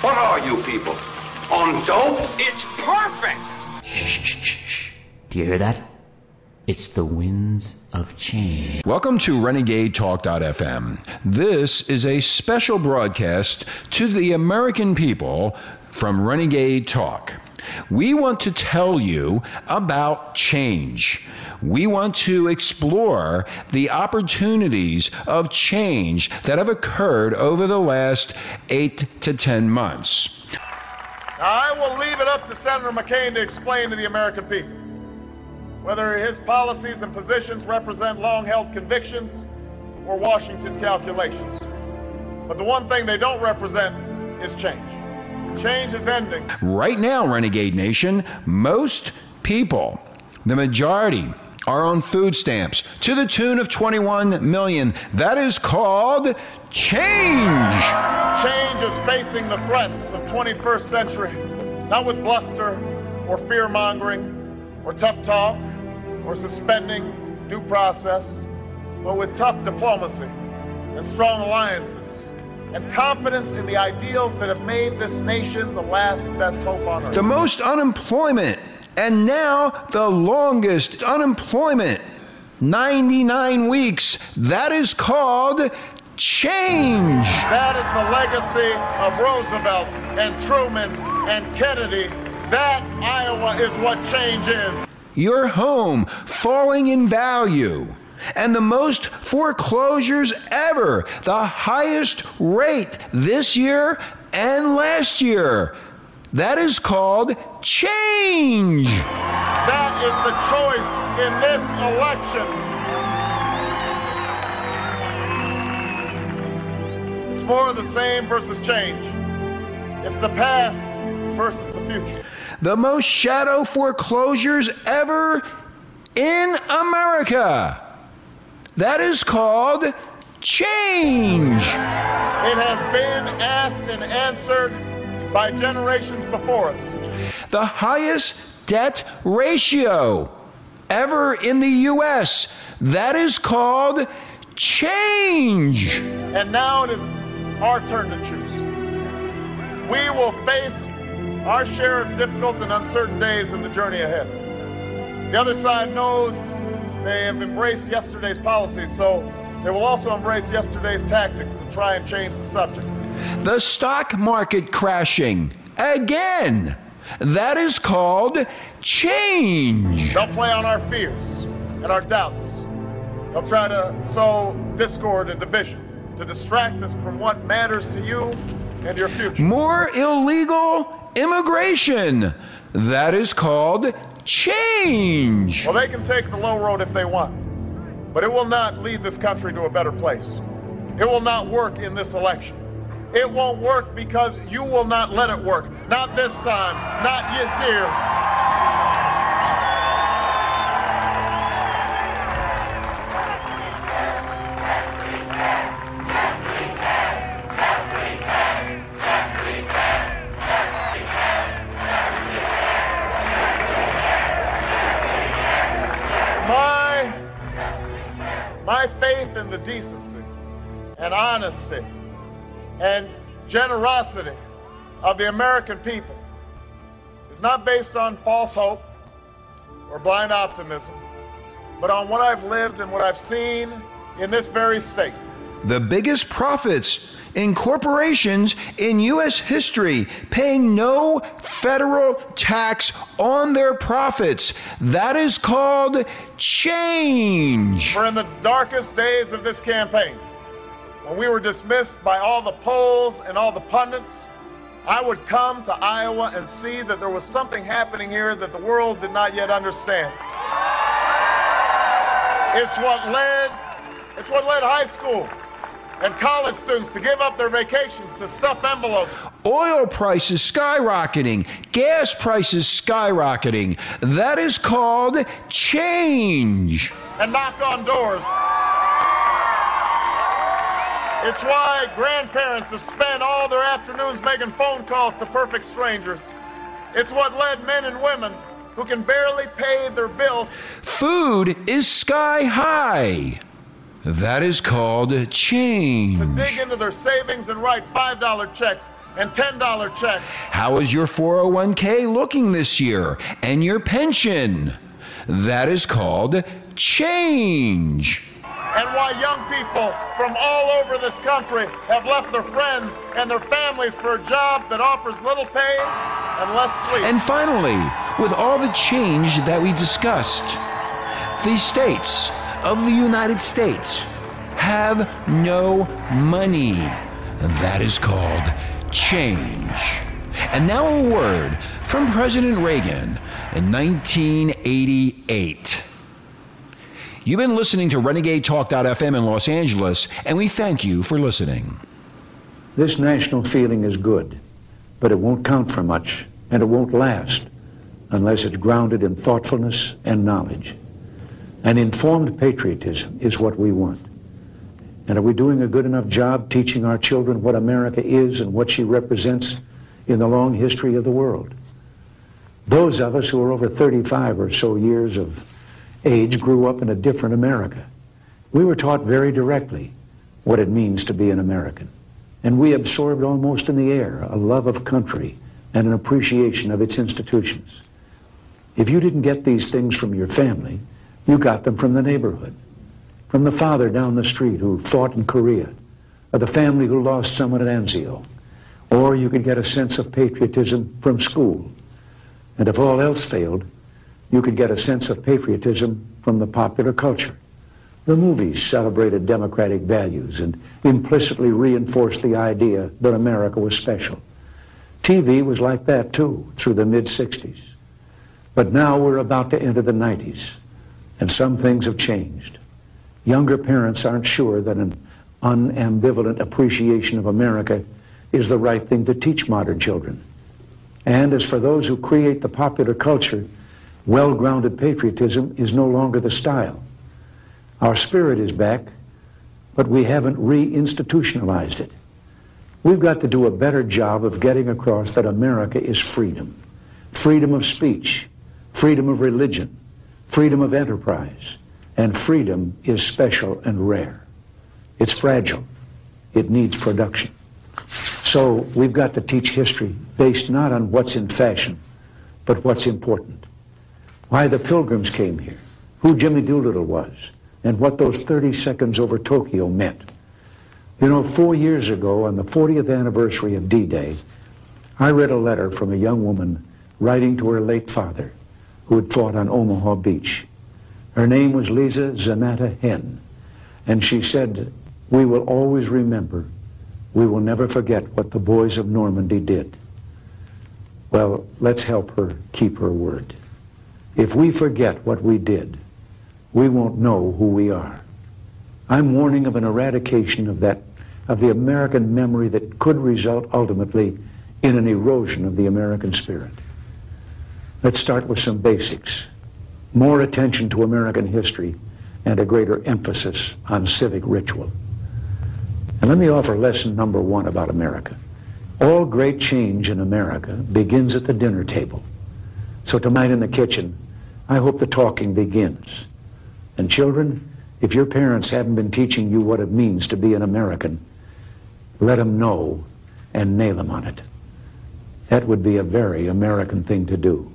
What are you people? On dope? It's perfect! Shh, shh, shh, shh. Do you hear that? It's the winds of change. Welcome to Renegade Talk.fm. This is a special broadcast to the American people from Renegade Talk. We want to tell you about change. We want to explore the opportunities of change that have occurred over the last eight to ten months. I will leave it up to Senator McCain to explain to the American people whether his policies and positions represent long held convictions or Washington calculations. But the one thing they don't represent is change. Change is ending. Right now, Renegade Nation, most people, the majority, are on food stamps to the tune of 21 million. That is called change. Change is facing the threats of 21st century, not with bluster or fear mongering or tough talk or suspending due process, but with tough diplomacy and strong alliances and confidence in the ideals that have made this nation the last best hope on earth. The most unemployment, and now the longest unemployment 99 weeks. That is called change. That is the legacy of Roosevelt and Truman and Kennedy. That, Iowa, is what change is. Your home falling in value. And the most foreclosures ever, the highest rate this year and last year. That is called change. That is the choice in this election. It's more of the same versus change. It's the past versus the future. The most shadow foreclosures ever in America. That is called change. It has been asked and answered by generations before us. The highest debt ratio ever in the U.S. That is called change. And now it is our turn to choose. We will face our share of difficult and uncertain days in the journey ahead. The other side knows they have embraced yesterday's policies, so they will also embrace yesterday's tactics to try and change the subject. The stock market crashing again. That is called change. They'll play on our fears and our doubts. They'll try to sow discord and division to distract us from what matters to you and your future. More illegal immigration. That is called change. Well, they can take the low road if they want, but it will not lead this country to a better place. It will not work in this election. It won't work because you will not let it work. Not this time, not this here. My faith in the decency and honesty and generosity of the American people is not based on false hope or blind optimism, but on what I've lived and what I've seen in this very state. The biggest profits in corporations in U.S. history, paying no federal tax on their profits. That is called change. We're in the darkest days of this campaign, when we were dismissed by all the polls and all the pundits, I would come to Iowa and see that there was something happening here that the world did not yet understand. It's what led it's what led high school and college students to give up their vacations to stuff envelopes. Oil prices skyrocketing, gas prices skyrocketing. That is called change. And knock on doors. It's why grandparents have spent all their afternoons making phone calls to perfect strangers. It's what led men and women who can barely pay their bills. Food is sky high. That is called change. To dig into their savings and write $5 checks and $10 checks. How is your 401k looking this year? And your pension? That is called change. And why young people from all over this country have left their friends and their families for a job that offers little pay and less sleep. And finally, with all the change that we discussed, the states of the United States have no money. That is called change. And now a word from President Reagan in 1988. You've been listening to Renegade Talk.fm in Los Angeles, and we thank you for listening. This national feeling is good, but it won't count for much, and it won't last unless it's grounded in thoughtfulness and knowledge. An informed patriotism is what we want. And are we doing a good enough job teaching our children what America is and what she represents in the long history of the world? Those of us who are over 35 or so years of age grew up in a different America. We were taught very directly what it means to be an American. And we absorbed almost in the air a love of country and an appreciation of its institutions. If you didn't get these things from your family, you got them from the neighborhood, from the father down the street who fought in Korea, or the family who lost someone at Anzio. Or you could get a sense of patriotism from school. And if all else failed, you could get a sense of patriotism from the popular culture. The movies celebrated democratic values and implicitly reinforced the idea that America was special. TV was like that too, through the mid 60s. But now we're about to enter the 90s, and some things have changed. Younger parents aren't sure that an unambivalent appreciation of America is the right thing to teach modern children. And as for those who create the popular culture, well grounded patriotism is no longer the style. Our spirit is back, but we haven't reinstitutionalized it. We've got to do a better job of getting across that America is freedom freedom of speech, freedom of religion, freedom of enterprise, and freedom is special and rare. It's fragile. It needs production. So we've got to teach history based not on what's in fashion, but what's important. Why the pilgrims came here, who Jimmy Doolittle was, and what those 30 seconds over Tokyo meant. You know, four years ago, on the 40th anniversary of D-Day, I read a letter from a young woman writing to her late father, who had fought on Omaha Beach. Her name was Lisa Zanatta Henn, and she said, we will always remember, we will never forget what the boys of Normandy did. Well, let's help her keep her word. If we forget what we did, we won't know who we are. I'm warning of an eradication of that, of the American memory that could result ultimately in an erosion of the American spirit. Let's start with some basics. More attention to American history and a greater emphasis on civic ritual. And let me offer lesson number one about America. All great change in America begins at the dinner table. So tonight in the kitchen, I hope the talking begins. And children, if your parents haven't been teaching you what it means to be an American, let them know and nail them on it. That would be a very American thing to do.